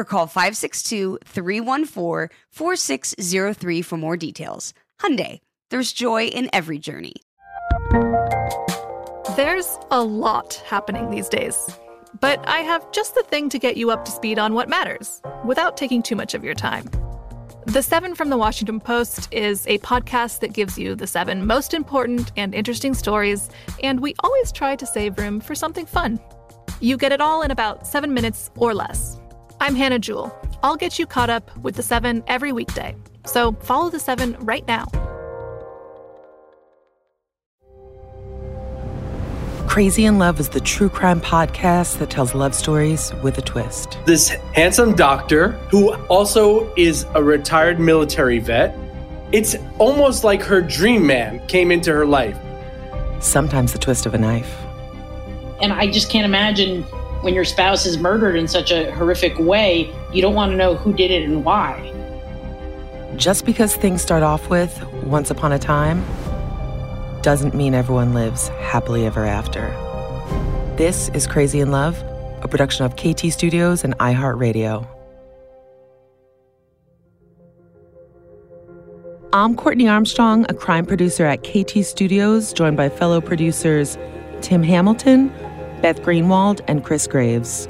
or call 562-314-4603 for more details. Hyundai, there's joy in every journey. There's a lot happening these days. But I have just the thing to get you up to speed on what matters without taking too much of your time. The Seven from the Washington Post is a podcast that gives you the seven most important and interesting stories, and we always try to save room for something fun. You get it all in about seven minutes or less. I'm Hannah Jewell. I'll get you caught up with the seven every weekday. So follow the seven right now. Crazy in Love is the true crime podcast that tells love stories with a twist. This handsome doctor, who also is a retired military vet, it's almost like her dream man came into her life. Sometimes the twist of a knife. And I just can't imagine when your spouse is murdered in such a horrific way, you don't want to know who did it and why. Just because things start off with once upon a time doesn't mean everyone lives happily ever after. This is Crazy in Love, a production of KT Studios and iHeartRadio. I'm Courtney Armstrong, a crime producer at KT Studios, joined by fellow producers Tim Hamilton, Beth Greenwald, and Chris Graves.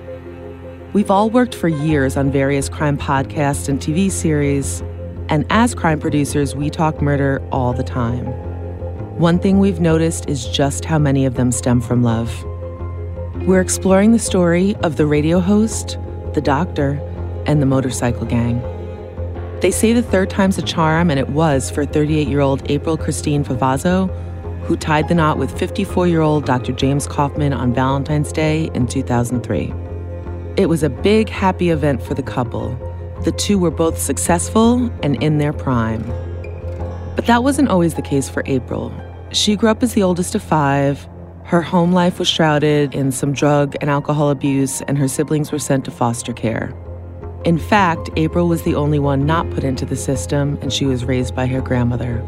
We've all worked for years on various crime podcasts and TV series, and as crime producers, we talk murder all the time. One thing we've noticed is just how many of them stem from love. We're exploring the story of the radio host, the doctor, and the motorcycle gang. They say the third time's a charm, and it was for 38 year old April Christine Favazzo who tied the knot with 54 year old Dr. James Kauffman on Valentine's Day in 2003. It was a big, happy event for the couple. The two were both successful and in their prime. But that wasn't always the case for April. She grew up as the oldest of five. Her home life was shrouded in some drug and alcohol abuse, and her siblings were sent to foster care. In fact, April was the only one not put into the system, and she was raised by her grandmother.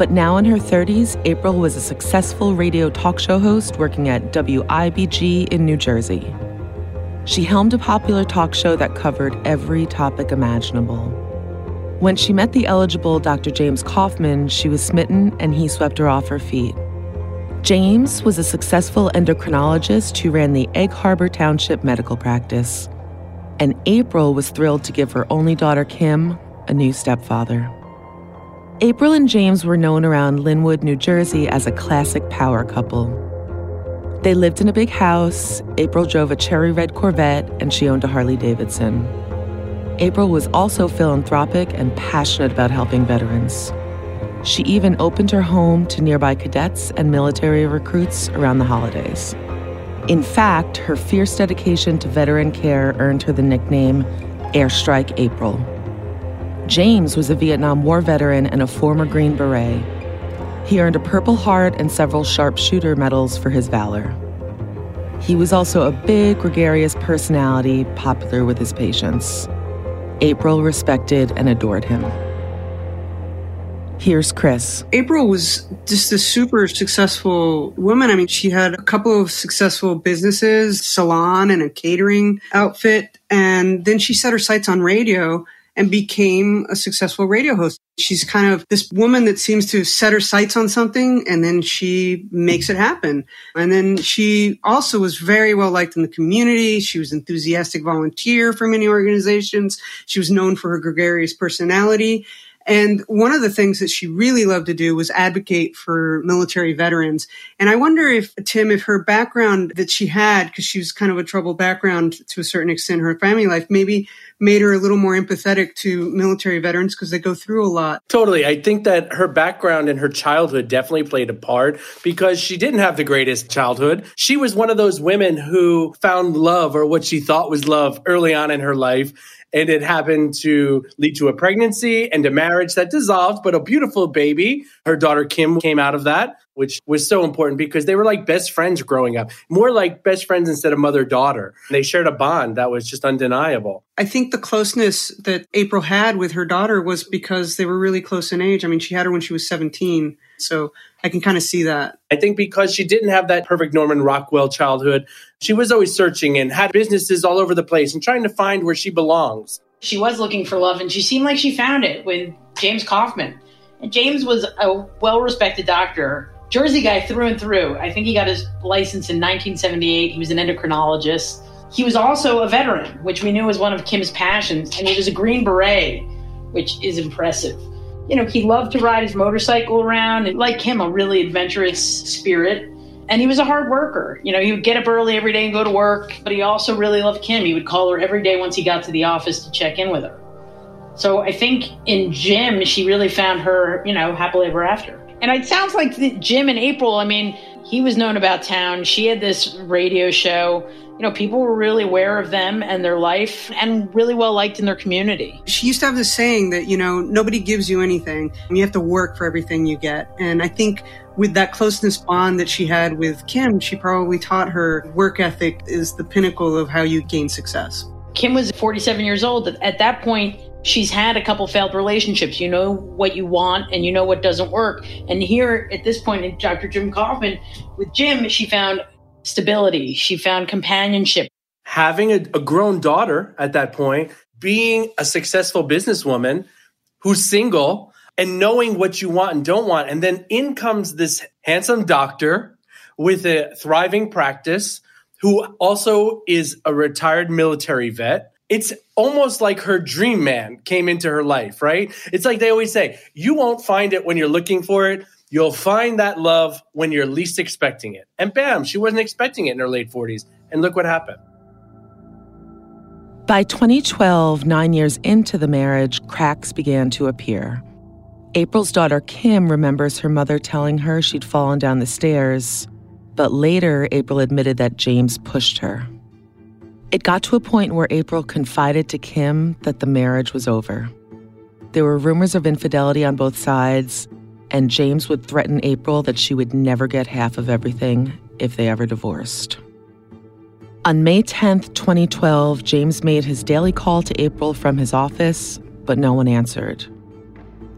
But now in her 30s, April was a successful radio talk show host working at WIBG in New Jersey. She helmed a popular talk show that covered every topic imaginable. When she met the eligible Dr. James Kauffman, she was smitten and he swept her off her feet. James was a successful endocrinologist who ran the Egg Harbor Township medical practice. And April was thrilled to give her only daughter, Kim, a new stepfather. April and James were known around Linwood, New Jersey as a classic power couple. They lived in a big house. April drove a cherry red Corvette, and she owned a Harley Davidson. April was also philanthropic and passionate about helping veterans. She even opened her home to nearby cadets and military recruits around the holidays. In fact, her fierce dedication to veteran care earned her the nickname Airstrike April. James was a Vietnam War veteran and a former Green Beret. He earned a Purple Heart and several sharpshooter medals for his valor. He was also a big, gregarious personality, popular with his patients. April respected and adored him. Here's Chris. April was just a super successful woman. I mean, she had a couple of successful businesses, salon and a catering outfit. And then she set her sights on radio and became a successful radio host. She's kind of this woman that seems to set her sights on something and then she makes it happen. And then she also was very well liked in the community. She was enthusiastic volunteer for many organizations. She was known for her gregarious personality. And one of the things that she really loved to do was advocate for military veterans. And I wonder if, Tim, if her background that she had, because she was kind of a troubled background to a certain extent, her family life, maybe made her a little more empathetic to military veterans because they go through a lot. Totally. I think that her background and her childhood definitely played a part because she didn't have the greatest childhood. She was one of those women who found love or what she thought was love early on in her life and it happened to lead to a pregnancy and a marriage that dissolved, but a beautiful baby. Her daughter Kim came out of that, which was so important because they were like best friends growing up, more like best friends instead of mother daughter. They shared a bond that was just undeniable. I think the closeness that April had with her daughter was because they were really close in age. I mean, she had her when she was 17. So I can kind of see that. I think because she didn't have that perfect Norman Rockwell childhood, she was always searching and had businesses all over the place and trying to find where she belongs. She was looking for love and she seemed like she found it with James Kauffman. And James was a well respected doctor, Jersey guy through and through. I think he got his license in 1978. He was an endocrinologist. He was also a veteran, which we knew was one of Kim's passions, and he was a Green Beret, which is impressive you know, he loved to ride his motorcycle around and like him, a really adventurous spirit. And he was a hard worker. You know, he would get up early every day and go to work, but he also really loved Kim. He would call her every day once he got to the office to check in with her. So I think in Jim, she really found her, you know, happily ever after. And it sounds like Jim and April, I mean, he was known about town. She had this radio show you know, people were really aware of them and their life and really well liked in their community. She used to have this saying that, you know, nobody gives you anything. You have to work for everything you get. And I think with that closeness bond that she had with Kim, she probably taught her work ethic is the pinnacle of how you gain success. Kim was 47 years old. At that point, she's had a couple failed relationships. You know what you want and you know what doesn't work. And here at this point in Dr. Jim Kauffman, with Jim, she found stability. She found companionship. Having a, a grown daughter at that point, being a successful businesswoman who's single and knowing what you want and don't want. And then in comes this handsome doctor with a thriving practice who also is a retired military vet. It's almost like her dream man came into her life, right? It's like they always say, you won't find it when you're looking for it. You'll find that love when you're least expecting it. And bam, she wasn't expecting it in her late 40s. And look what happened. By 2012, nine years into the marriage, cracks began to appear. April's daughter Kim remembers her mother telling her she'd fallen down the stairs, but later April admitted that James pushed her. It got to a point where April confided to Kim that the marriage was over. There were rumors of infidelity on both sides, and James would threaten April that she would never get half of everything if they ever divorced. On May 10, 2012, James made his daily call to April from his office, but no one answered.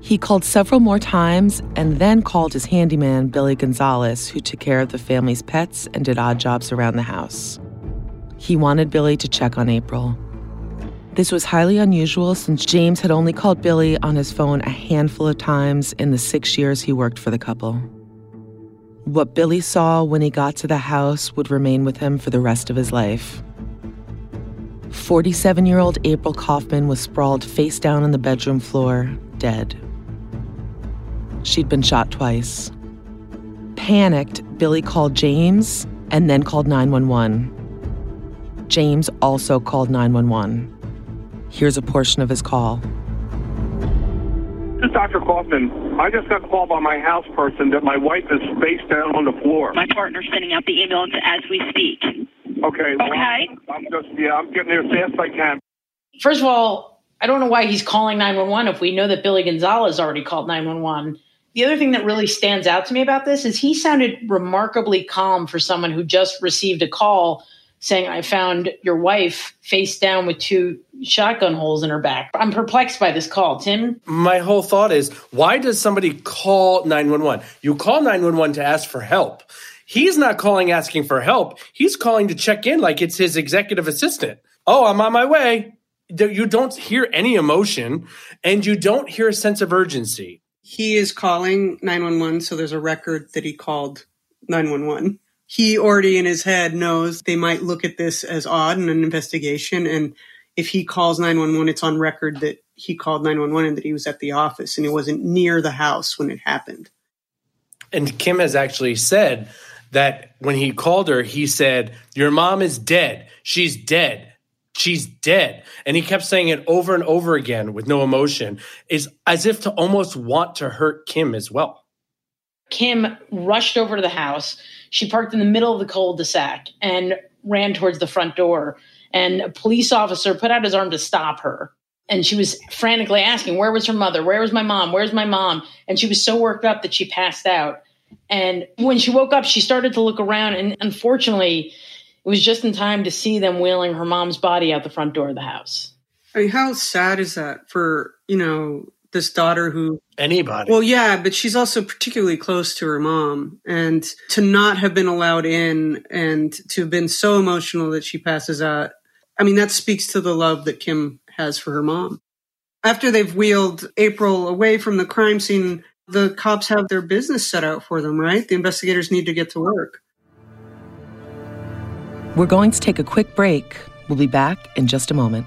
He called several more times and then called his handyman, Billy Gonzalez, who took care of the family's pets and did odd jobs around the house. He wanted Billy to check on April. This was highly unusual since James had only called Billy on his phone a handful of times in the six years he worked for the couple. What Billy saw when he got to the house would remain with him for the rest of his life. 47 year old April Kauffman was sprawled face down on the bedroom floor, dead. She'd been shot twice. Panicked, Billy called James and then called 911. James also called 911. Here's a portion of his call. This is Dr. Kauffman. I just got called by my house person that my wife is face down on the floor. My partner's sending out the ambulance as we speak. Okay. well, Okay. I'm just, yeah, I'm getting there as fast as I can. First of all, I don't know why he's calling 911 if we know that Billy Gonzalez already called 911. The other thing that really stands out to me about this is he sounded remarkably calm for someone who just received a call saying, I found your wife face down with two shotgun holes in her back. I'm perplexed by this call. Tim? My whole thought is why does somebody call 911? You call 911 to ask for help. He's not calling asking for help. He's calling to check in like it's his executive assistant. Oh, I'm on my way. You don't hear any emotion and you don't hear a sense of urgency. He is calling 911, so there's a record that he called 911. He already in his head knows they might look at this as odd in an investigation. And if he calls 911, it's on record that he called 911 and that he was at the office and he wasn't near the house when it happened. And Kim has actually said that when he called her, he said, Your mom is dead. She's dead. She's dead. And he kept saying it over and over again with no emotion, is as if to almost want to hurt Kim as well. Kim rushed over to the house. She parked in the middle of the cul-de-sac and ran towards the front door. And a police officer put out his arm to stop her. And she was frantically asking, Where was her mother? Where was my mom? Where's my mom? And she was so worked up that she passed out. And when she woke up, she started to look around. And unfortunately, it was just in time to see them wheeling her mom's body out the front door of the house. I mean, how sad is that for, you know, this daughter who Anybody. Well, yeah, but she's also particularly close to her mom. And to not have been allowed in and to have been so emotional that she passes out, I mean, that speaks to the love that Kim has for her mom. After they've wheeled April away from the crime scene, the cops have their business set out for them, right? The investigators need to get to work. We're going to take a quick break. We'll be back in just a moment.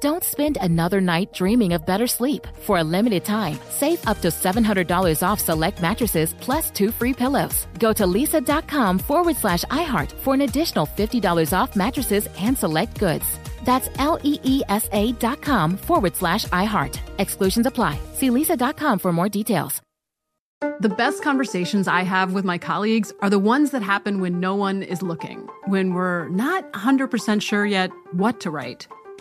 Don't spend another night dreaming of better sleep. For a limited time, save up to $700 off select mattresses plus two free pillows. Go to leesa.com forward slash iHeart for an additional $50 off mattresses and select goods. That's L E E S A dot com forward slash iHeart. Exclusions apply. See leesa.com for more details. The best conversations I have with my colleagues are the ones that happen when no one is looking, when we're not 100% sure yet what to write.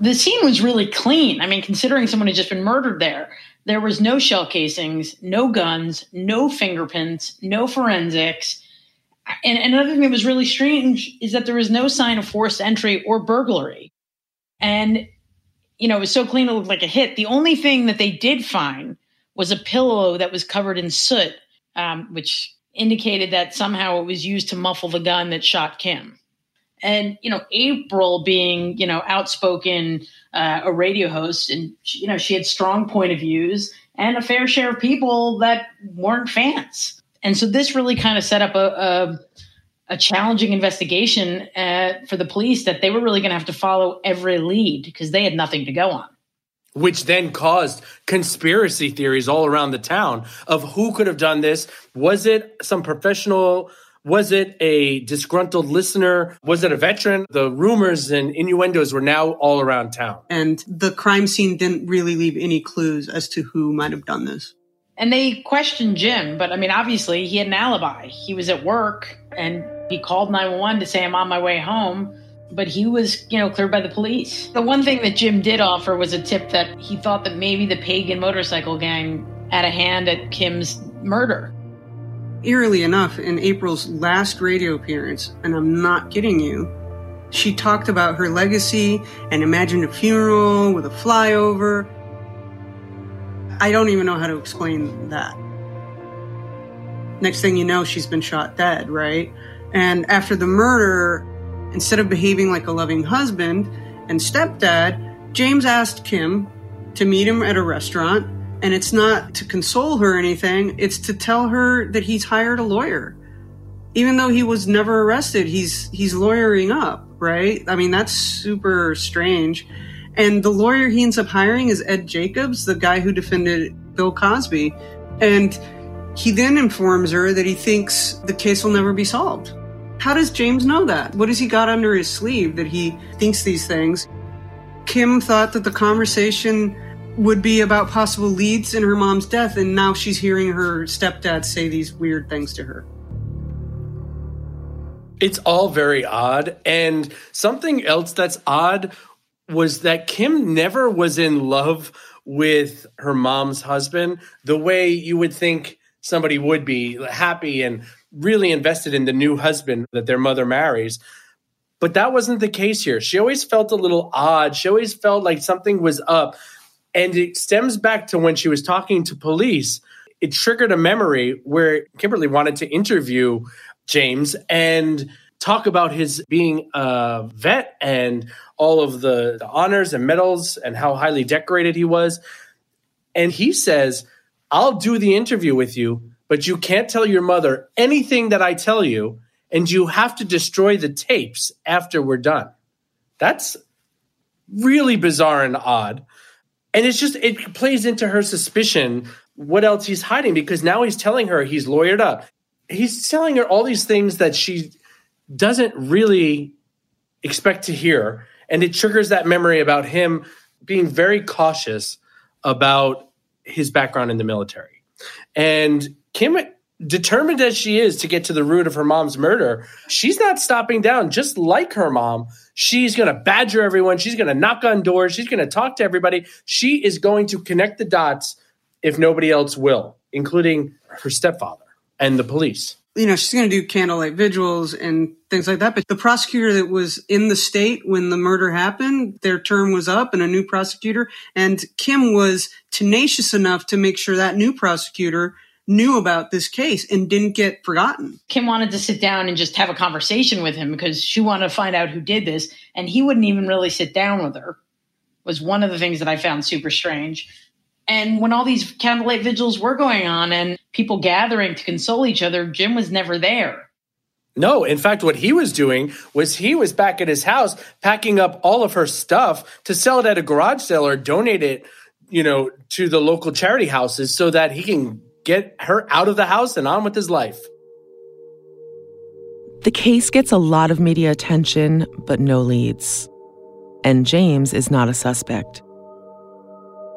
The scene was really clean. I mean, considering someone had just been murdered there, there was no shell casings, no guns, no fingerprints, no forensics. And another thing that was really strange is that there was no sign of forced entry or burglary. And, you know, it was so clean it looked like a hit. The only thing that they did find was a pillow that was covered in soot, um, which indicated that somehow it was used to muffle the gun that shot Kim and you know april being you know outspoken uh, a radio host and she, you know she had strong point of views and a fair share of people that weren't fans. And so this really kind of set up a, a, a challenging investigation uh, for the police that they were really going to have to follow every lead because they had nothing to go on. Which then caused conspiracy theories all around the town of who could have done this. Was it some professional was it a disgruntled listener? Was it a veteran? The rumors and innuendos were now all around town. And the crime scene didn't really leave any clues as to who might have done this. And they questioned Jim, but I mean, obviously, he had an alibi. He was at work and he called 911 to say, I'm on my way home. But he was, you know, cleared by the police. The one thing that Jim did offer was a tip that he thought that maybe the pagan motorcycle gang had a hand at Kim's murder eerily enough, in April's last radio appearance, and I'm not kidding you, she talked about her legacy and imagined a funeral with a flyover. I don't even know how to explain that. Next thing you know, she's been shot dead, right? And after the murder, instead of behaving like a loving husband and stepdad, James asked Kim to meet him at a restaurant and it's not to console her or anything, it's to tell her that he's hired a lawyer. Even though he was never arrested, he's he's lawyering up, right? I mean, that's super strange. And the lawyer he ends up hiring is Ed Jacobs, the guy who defended Bill Cosby. And he then informs her that he thinks the case will never be solved. How does James know that? What has he got under his sleeve that he thinks these things? Kim thought that the conversation would be about possible leads in her mom's death, and now she's hearing her stepdad say these weird things to her. It's all very odd. And something else that's odd was that Kim never was in love with her mom's husband the way you would think somebody would be happy and really invested in the new husband that their mother marries. But that wasn't the case here. She always felt a little odd. She always felt like something was up. And it stems back to when she was talking to police. It triggered a memory where Kimberly wanted to interview James and talk about his being a vet and all of the, the honors and medals and how highly decorated he was. And he says, I'll do the interview with you, but you can't tell your mother anything that I tell you, and you have to destroy the tapes after we're done. That's really bizarre and odd and it's just it plays into her suspicion what else he's hiding because now he's telling her he's lawyered up he's telling her all these things that she doesn't really expect to hear and it triggers that memory about him being very cautious about his background in the military and kim determined as she is to get to the root of her mom's murder, she's not stopping down. Just like her mom, she's going to badger everyone. She's going to knock on doors. She's going to talk to everybody. She is going to connect the dots if nobody else will, including her stepfather and the police. You know, she's going to do candlelight vigils and things like that. But the prosecutor that was in the state when the murder happened, their term was up and a new prosecutor. And Kim was tenacious enough to make sure that new prosecutor knew about this case and didn't get forgotten. Kim wanted to sit down and just have a conversation with him because she wanted to find out who did this, and he wouldn't even really sit down with her. Was one of the things that I found super strange. And when all these candlelight vigils were going on and people gathering to console each other, Jim was never there. No, in fact, what he was doing was he was back at his house packing up all of her stuff to sell it at a garage sale or donate it, you know, to the local charity houses so that he can get her out of the house and on with his life. The case gets a lot of media attention, but no leads. And James is not a suspect.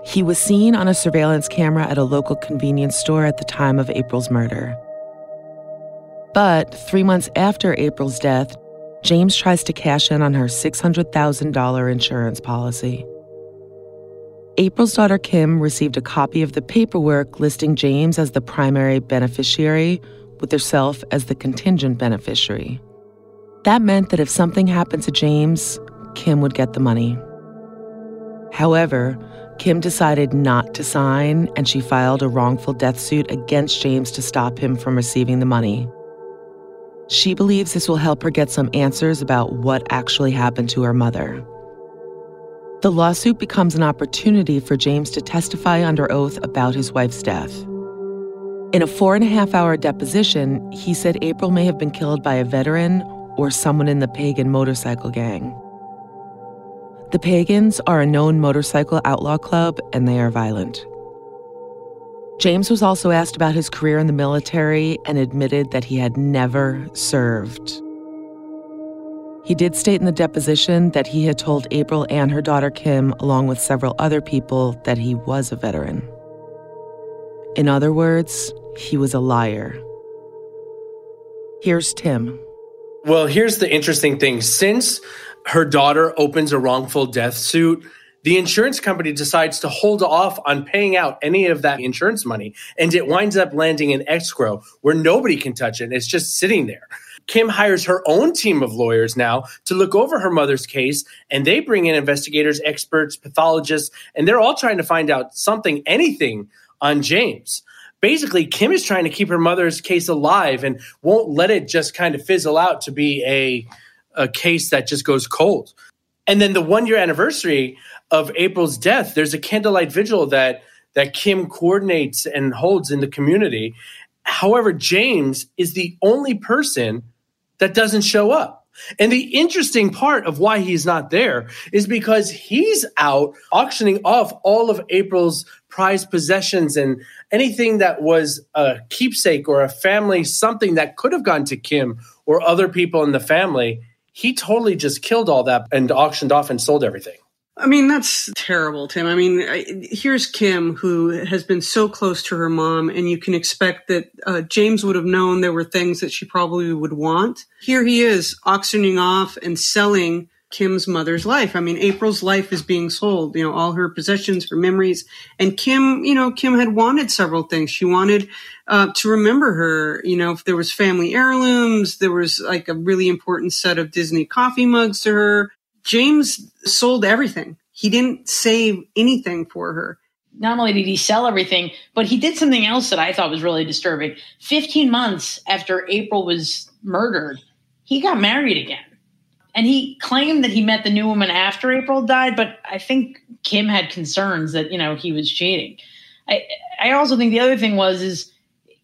He was seen on a surveillance camera at a local convenience store at the time of April's murder. But three months after April's death, James tries to cash in on her $600,000 insurance policy. April's daughter Kim received a copy of the paperwork listing James as the primary beneficiary, with herself as the contingent beneficiary. That meant that if something happened to James, Kim would get the money. However, Kim decided not to sign and she filed a wrongful death suit against James to stop him from receiving the money. She believes this will help her get some answers about what actually happened to her mother. The lawsuit becomes an opportunity for James to testify under oath about his wife's death. In a four and a half hour deposition, he said April may have been killed by a veteran or someone in the pagan motorcycle gang. The Pagans are a known motorcycle outlaw club and they are violent. James was also asked about his career in the military and admitted that he had never served. He did state in the deposition that he had told April and her daughter Kim, along with several other people, that he was a veteran. In other words, he was a liar. Here's Tim. Well, here's the interesting thing. Since her daughter opens a wrongful death suit, the insurance company decides to hold off on paying out any of that insurance money. And it winds up landing in escrow where nobody can touch it. It's just sitting there. Kim hires her own team of lawyers now to look over her mother's case, and they bring in investigators, experts, pathologists, and they're all trying to find out something, anything on James. Basically, Kim is trying to keep her mother's case alive and won't let it just kind of fizzle out to be a, a case that just goes cold. And then the one year anniversary of April's death, there's a candlelight vigil that that Kim coordinates and holds in the community. However, James is the only person that doesn't show up. And the interesting part of why he's not there is because he's out auctioning off all of April's prized possessions and anything that was a keepsake or a family, something that could have gone to Kim or other people in the family. He totally just killed all that and auctioned off and sold everything. I mean, that's terrible, Tim. I mean, I, here's Kim, who has been so close to her mom, and you can expect that uh, James would have known there were things that she probably would want. Here he is auctioning off and selling Kim's mother's life. I mean, April's life is being sold, you know, all her possessions, her memories. And Kim, you know, Kim had wanted several things. She wanted uh, to remember her, you know, if there was family heirlooms, there was like a really important set of Disney coffee mugs to her. James sold everything. He didn't save anything for her. Not only did he sell everything, but he did something else that I thought was really disturbing. 15 months after April was murdered, he got married again. And he claimed that he met the new woman after April died, but I think Kim had concerns that, you know, he was cheating. I, I also think the other thing was is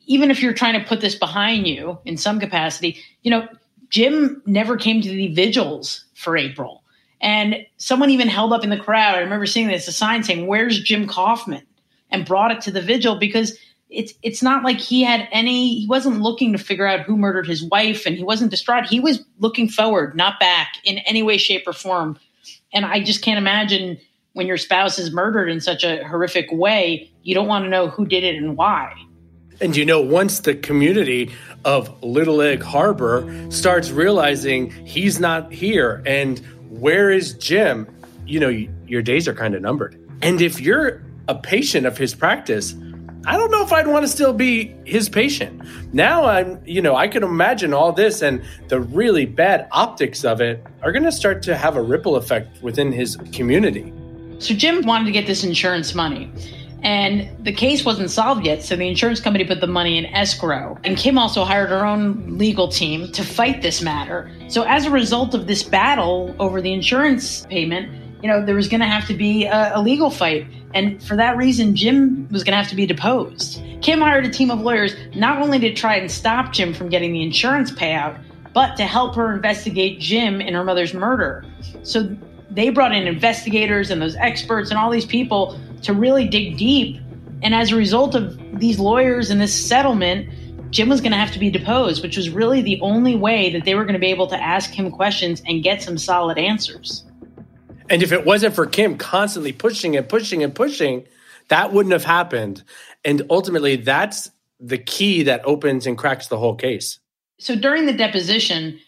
even if you're trying to put this behind you in some capacity, you know, Jim never came to the vigils for April. And someone even held up in the crowd. I remember seeing this a sign saying, "Where's Jim Kauffman?" and brought it to the vigil because it's it's not like he had any. He wasn't looking to figure out who murdered his wife, and he wasn't distraught. He was looking forward, not back, in any way, shape, or form. And I just can't imagine when your spouse is murdered in such a horrific way, you don't want to know who did it and why. And you know, once the community of Little Egg Harbor starts realizing he's not here and where is Jim? You know, your days are kind of numbered. And if you're a patient of his practice, I don't know if I'd want to still be his patient. Now I'm, you know, I can imagine all this and the really bad optics of it are going to start to have a ripple effect within his community. So Jim wanted to get this insurance money. And the case wasn't solved yet, so the insurance company put the money in escrow. And Kim also hired her own legal team to fight this matter. So, as a result of this battle over the insurance payment, you know, there was going to have to be a, a, legal fight. And for that reason, Jim was going to have to be deposed. Kim hired a team of lawyers not only to try and stop Jim from getting the insurance payout, but to help her investigate Jim and her mother's murder. So they brought in investigators and those experts and all these people to really dig deep. And as a result of these lawyers and this settlement, Jim was going to have to be deposed, which was really the only way that they were going to be able to ask him questions and get some solid answers. And if it wasn't for Kim constantly pushing and pushing and pushing, that wouldn't have happened. And ultimately, that's the key that opens and cracks the whole case. So during the deposition,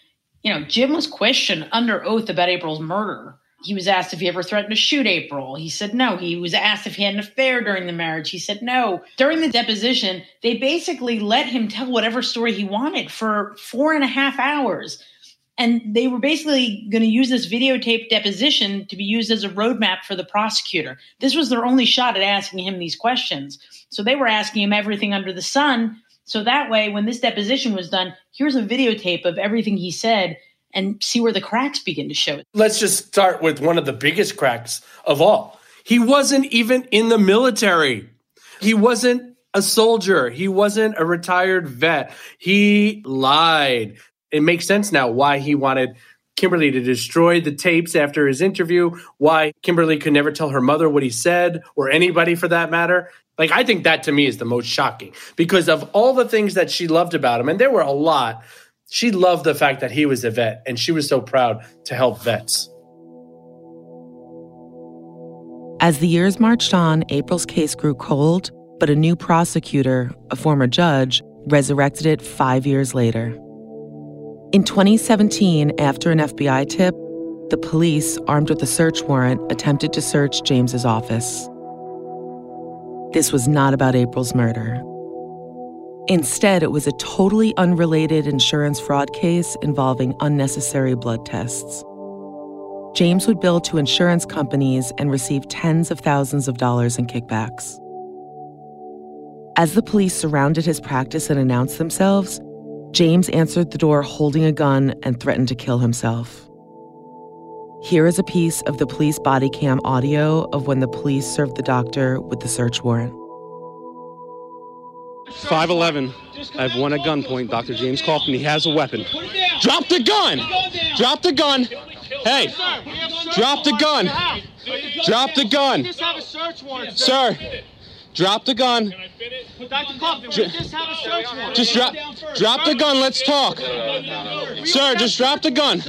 you know, Jim was questioned under oath about April's murder. He was asked if he ever threatened to shoot April. He said no. He was asked if he had an affair during the marriage. He said no. During the deposition, they basically let him tell whatever story he wanted for four and a half hours. And they were basically going to use this videotape deposition to be used as a roadmap for the prosecutor. This was their only shot at asking him these questions. So they were asking him everything under the sun. So that way, when this deposition was done, here's a videotape of everything he said and see where the cracks begin to show. Let's just start with one of the biggest cracks of all. He wasn't even in the military. He wasn't a soldier. He wasn't a retired vet. He lied. It makes sense now why he wanted Kimberly to destroy the tapes after his interview, why Kimberly could never tell her mother what he said or anybody for that matter. Like, I think that to me is the most shocking because of all the things that she loved about him, and there were a lot, she loved the fact that he was a vet and she was so proud to help vets. As the years marched on, April's case grew cold, but a new prosecutor, a former judge, resurrected it five years later. In 2017, after an FBI tip, the police, armed with a search warrant, attempted to search James's office. This was not about April's murder. Instead, it was a totally unrelated insurance fraud case involving unnecessary blood tests. James would bill to insurance companies and receive tens of thousands of dollars in kickbacks. As the police surrounded his practice and announced themselves, James answered the door holding a gun and threatened to kill himself. Here is a piece of the police body cam audio of when the police served the doctor with the search warrant. 5'11. I have one at gunpoint, Dr. James Kauffman. He has a weapon. Drop the gun! Drop the gun! Hey! Drop the gun! Drop the gun! Sir! Drop the gun. Dr. Kauffman, we just have a search warrant. Just drop, drop the gun. Let's talk, sir. Just drop the gun.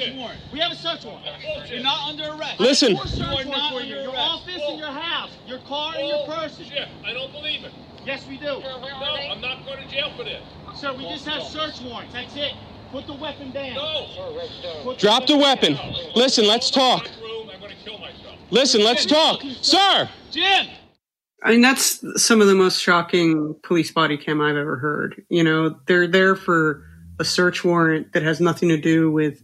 Sir, we have a search warrant. We have a search warrant. You're not under arrest. Listen. Four search warrants for you. Your office and your house, your car and your person. Shit, I don't believe it. Yes, we do. No, I'm not going to jail for this. Sir, we just have search warrants. That's it. Put the weapon down. No. Drop the weapon. Listen, let's talk. Listen, let's talk, sir. Jim. I mean, that's some of the most shocking police body cam I've ever heard. You know, they're there for a search warrant that has nothing to do with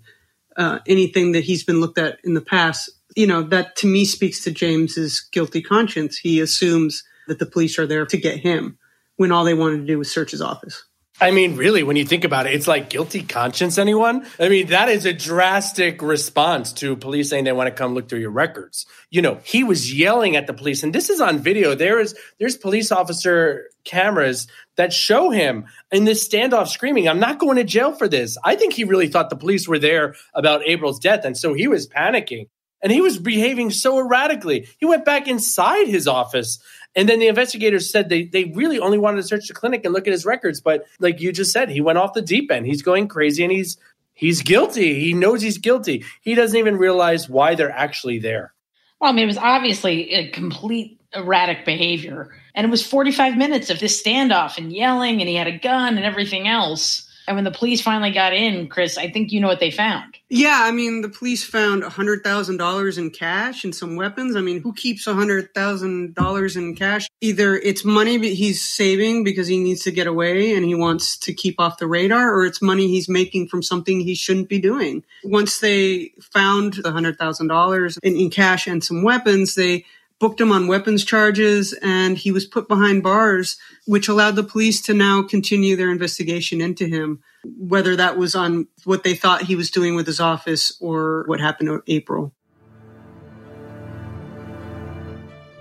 uh, anything that he's been looked at in the past. You know, that to me speaks to James's guilty conscience. He assumes that the police are there to get him when all they wanted to do was search his office. I mean, really, when you think about it, it's like guilty conscience, anyone? I mean, that is a drastic response to police saying they want to come look through your records. You know, he was yelling at the police, and this is on video. There is there's police officer cameras that show him in this standoff screaming, I'm not going to jail for this. I think he really thought the police were there about April's death, and so he was panicking. And he was behaving so erratically. He went back inside his office and then the investigators said they, they really only wanted to search the clinic and look at his records. But like you just said, he went off the deep end. He's going crazy and he's he's guilty. He knows he's guilty. He doesn't even realize why they're actually there. Well, I mean, it was obviously a complete erratic behavior. And it was 45 minutes of this standoff and yelling, and he had a gun and everything else. And when the police finally got in, Chris, I think you know what they found. Yeah, I mean, the police found $100,000 in cash and some weapons. I mean, who keeps $100,000 in cash? Either it's money he's saving because he needs to get away and he wants to keep off the radar, or it's money he's making from something he shouldn't be doing. Once they found the $100,000 in, in cash and some weapons, they booked him on weapons charges and he was put behind bars, which allowed the police to now continue their investigation into him, whether that was on what they thought he was doing with his office or what happened to April.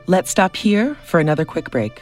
Let's stop here for another quick break.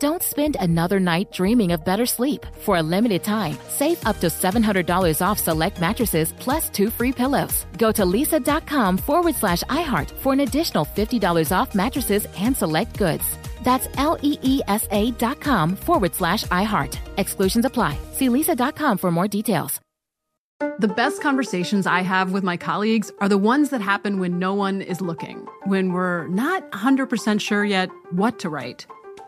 Don't spend another night dreaming of better sleep. For a limited time, save up to $700 off select mattresses plus two free pillows. Go to leesa.com forward slash iHeart for an additional $50 off mattresses and select goods. That's L E E S A dot com forward slash iHeart. Exclusions apply. See leesa.com for more details. The best conversations I have with my colleagues are the ones that happen when no one is looking, when we're not 100% sure yet what to write.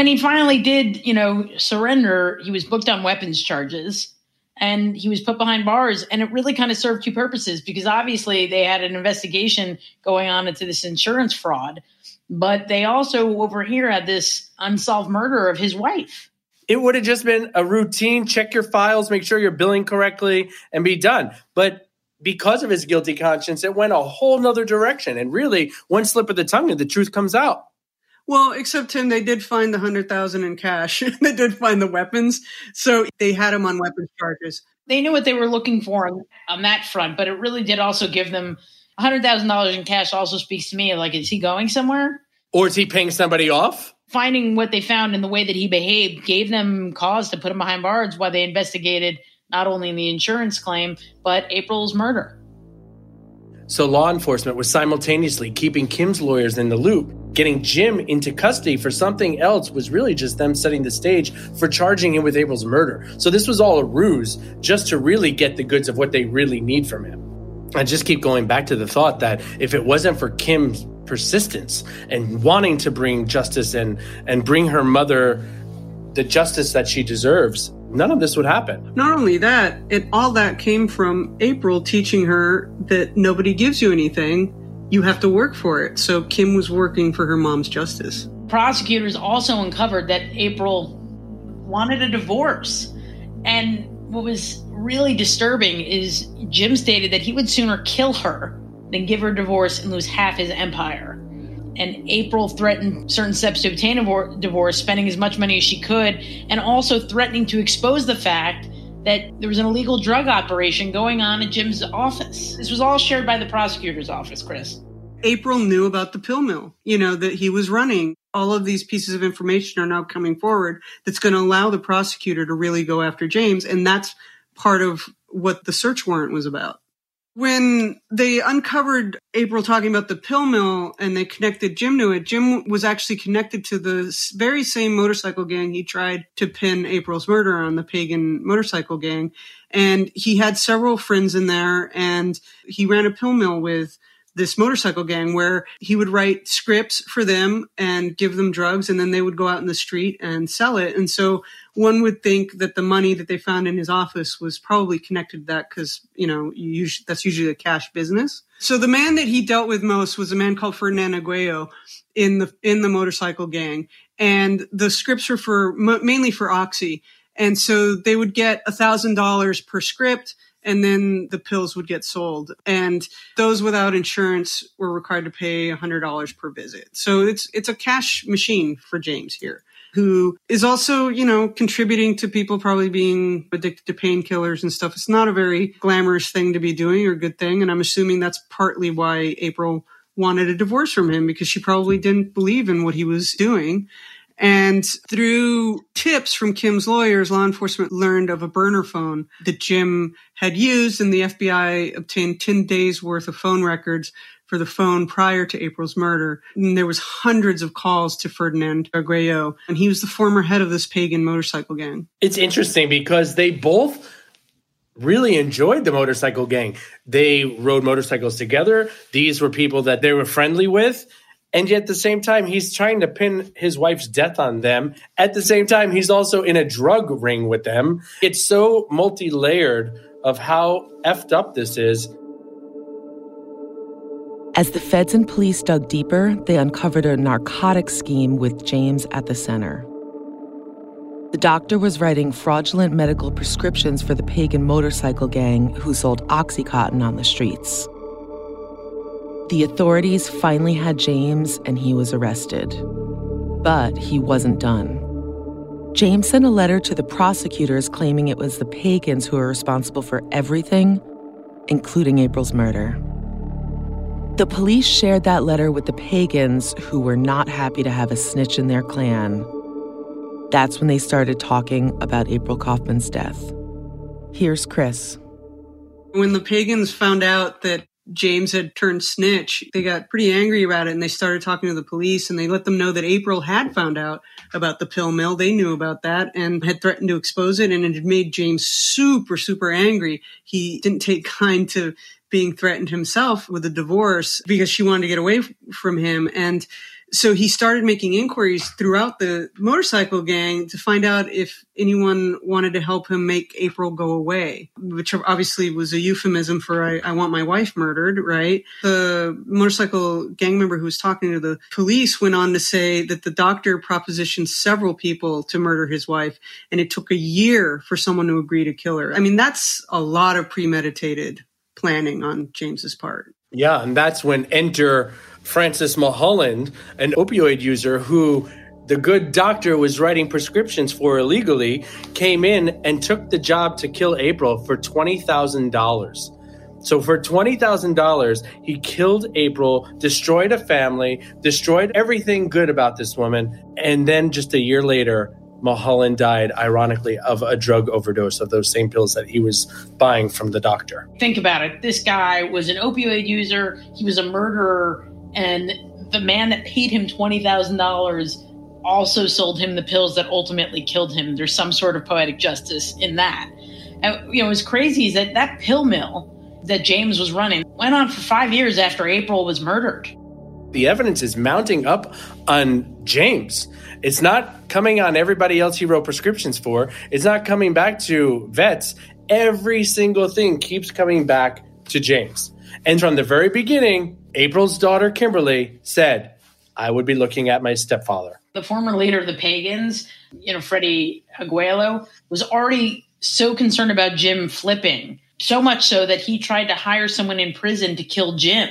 When he finally did, you know, surrender, he was booked on weapons charges and he was put behind bars. And it really kind of served two purposes because obviously they had an investigation going on into this insurance fraud, but they also over here had this unsolved murder of his wife. It would have just been a routine check your files, make sure you're billing correctly, and be done. But because of his guilty conscience, it went a whole nother direction. And really, one slip of the tongue and the truth comes out. Well, except Tim, they did find the hundred thousand in cash. they did find the weapons, so they had him on weapons charges. They knew what they were looking for on, on that front, but it really did also give them hundred thousand dollars in cash. Also speaks to me like, is he going somewhere, or is he paying somebody off? Finding what they found in the way that he behaved gave them cause to put him behind bars while they investigated not only the insurance claim but April's murder. So law enforcement was simultaneously keeping Kim's lawyers in the loop. Getting Jim into custody for something else was really just them setting the stage for charging him with April's murder. So this was all a ruse just to really get the goods of what they really need from him. I just keep going back to the thought that if it wasn't for Kim's persistence and wanting to bring justice and and bring her mother the justice that she deserves, none of this would happen. Not only that, it all that came from April teaching her that nobody gives you anything. You have to work for it. So Kim was working for her mom's justice. Prosecutors also uncovered that April wanted a divorce. And what was really disturbing is Jim stated that he would sooner kill her than give her a divorce and lose half his empire. And April threatened certain steps to obtain a divorce, spending as much money as she could, and also threatening to expose the fact that there was an illegal drug operation going on at Jim's office. This was all shared by the prosecutor's office, Chris. April knew about the pill mill, you know, that he was running. All of these pieces of information are now coming forward that's going to allow the prosecutor to really go after James. And that's part of what the search warrant was about. When they uncovered April talking about the pill mill and they connected Jim to it, Jim was actually connected to the very same motorcycle gang he tried to pin April's murder on, the pagan motorcycle gang. And he had several friends in there and he ran a pill mill with this motorcycle gang where he would write scripts for them and give them drugs and then they would go out in the street and sell it. And so one would think that the money that they found in his office was probably connected to that because, you know, usually, that's usually a cash business. So the man that he dealt with most was a man called Ferdinand Aguayo in the, in the motorcycle gang. And the scripts were for mainly for Oxy. And so they would get a thousand dollars per script and then the pills would get sold. And those without insurance were required to pay $100 per visit. So it's it's a cash machine for James here, who is also, you know, contributing to people probably being addicted to painkillers and stuff. It's not a very glamorous thing to be doing or good thing, and I'm assuming that's partly why April wanted a divorce from him because she probably didn't believe in what he was doing. And through tips from Kim's lawyers, law enforcement learned of a burner phone that Jim had used, and the FBI obtained 10 days worth of phone records for the phone prior to April's murder. And there was hundreds of calls to Ferdinand Aguayo, and he was the former head of this pagan motorcycle gang. It's interesting because they both really enjoyed the motorcycle gang. They rode motorcycles together. These were people that they were friendly with. And yet at the same time, he's trying to pin his wife's death on them. At the same time, he's also in a drug ring with them. It's so multi layered of how effed up this is. As the feds and police dug deeper, they uncovered a narcotic scheme with James at the center. The doctor was writing fraudulent medical prescriptions for the pagan motorcycle gang who sold Oxycontin on the streets. The authorities finally had James and he was arrested. But he wasn't done. James sent a letter to the prosecutors claiming it was the pagans who were responsible for everything, including April's murder. The police shared that letter with the pagans who were not happy to have a snitch in their clan. That's when they started talking about April Kauffman's death. Here's Chris. When the pagans found out that James had turned snitch, they got pretty angry about it and they started talking to the police and they let them know that April had found out about the pill mill. They knew about that and had threatened to expose it and it had made James super, super angry. He didn't take kind to being threatened himself with a divorce because she wanted to get away from him. And so he started making inquiries throughout the motorcycle gang to find out if anyone wanted to help him make April go away, which obviously was a euphemism for I, I, want my wife murdered, right? The motorcycle gang member who was talking to the police went on to say that the doctor propositioned several people to murder his wife, and it took a year for someone to agree to kill her. I mean, that's a lot of premeditated planning on James's part. Yeah, and that's when enter Francis Mulholland, an opioid user who the good doctor was writing prescriptions for illegally, came in and took the job to kill April for $20,000. So for $20,000, he killed April, destroyed a family, destroyed everything good about this woman. And then just a year later, Mulholland died, ironically, of a drug overdose of those same pills that he was buying from the doctor. Think about it. This guy was an opioid user, he was a murderer and the man that paid him $20,000 also sold him the pills that ultimately killed him. There's some sort of poetic justice in that. And, you know, what's crazy is that that pill mill that James was running went on for five years after April was murdered. The evidence is mounting up on James. It's not coming on everybody else he wrote prescriptions for. It's not coming back to vets. Every single thing keeps coming back to James. And from the very beginning, April's daughter, Kimberly, said, I would be looking at my stepfather. The former leader of the pagans, you know, Freddie Aguayo, was already so concerned about Jim flipping, so much so that he tried to hire someone in prison to kill Jim.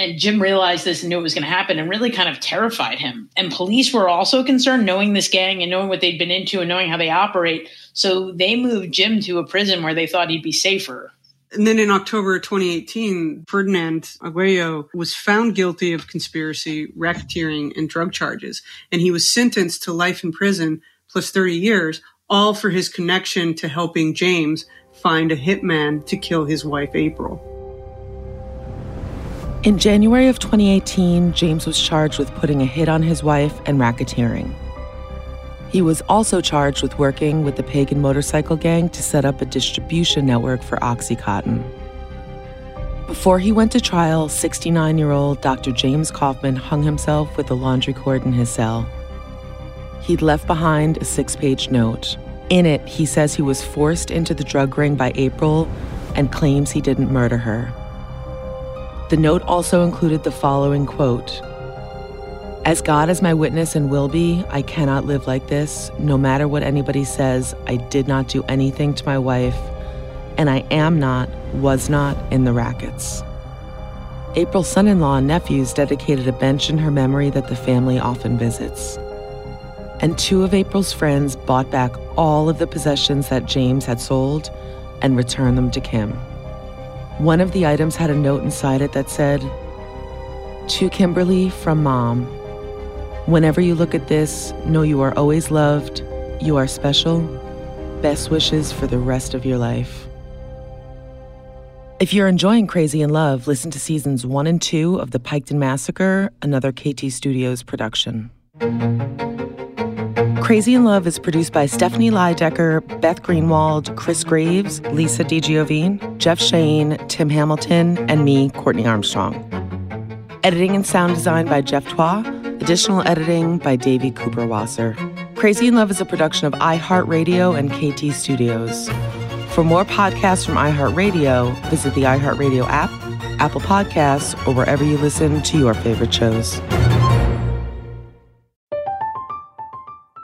And Jim realized this and knew it was going to happen and really kind of terrified him. And police were also concerned knowing this gang and knowing what they'd been into and knowing how they operate. So they moved Jim to a prison where they thought he'd be safer. And then in October 2018, Ferdinand Aguayo was found guilty of conspiracy, racketeering, and drug charges. And he was sentenced to life in prison plus 30 years, all for his connection to helping James find a hitman to kill his wife, April. In January of 2018, James was charged with putting a hit on his wife and racketeering. He was also charged with working with the Pagan motorcycle gang to set up a distribution network for Oxycontin. Before he went to trial, 69 year old Dr. James Kauffman hung himself with a laundry cord in his cell. He'd left behind a six page note. In it, he says he was forced into the drug ring by April and claims he didn't murder her. The note also included the following quote As God is my witness and will be, I cannot live like this. No matter what anybody says, I did not do anything to my wife, and I am not, was not in the rackets. April's son in law and nephews dedicated a bench in her memory that the family often visits. And two of April's friends bought back all of the possessions that James had sold and returned them to Kim. One of the items had a note inside it that said, To Kimberly from Mom. Whenever you look at this, know you are always loved, you are special. Best wishes for the rest of your life. If you're enjoying Crazy in Love, listen to seasons one and two of The Piketon Massacre, another KT Studios production. Crazy in Love is produced by Stephanie Lydecker, Beth Greenwald, Chris Graves, Lisa DiGiovine, Jeff Shane, Tim Hamilton, and me, Courtney Armstrong. Editing and sound design by Jeff Twa. Additional editing by Davey Cooper Wasser. Crazy in Love is a production of iHeartRadio and KT Studios. For more podcasts from iHeartRadio, visit the iHeartRadio app, Apple Podcasts, or wherever you listen to your favorite shows.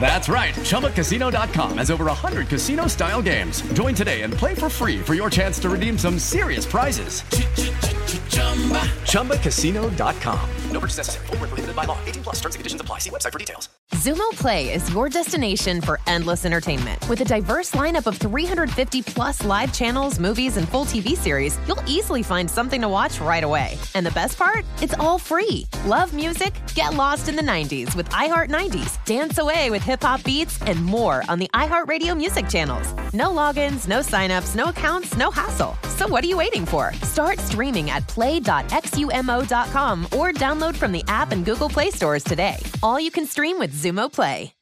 That's right. ChumbaCasino.com has over 100 casino style games. Join today and play for free for your chance to redeem some serious prizes. ChumbaCasino.com. No purchase necessary. Full prohibited by law. 18 plus terms and conditions apply. See website for details. Xumo Play is your destination for endless entertainment. With a diverse lineup of 350 plus live channels, movies, and full TV series, you'll easily find something to watch right away. And the best part? It's all free. Love music? Get lost in the 90s with iHeart 90s. Dance away with hip hop beats and more on the iHeartRadio music channels. No logins, no signups, no accounts, no hassle. So what are you waiting for? Start streaming at play.xumo.com or download from the app and Google Play stores today. All you can stream with Xumo Play.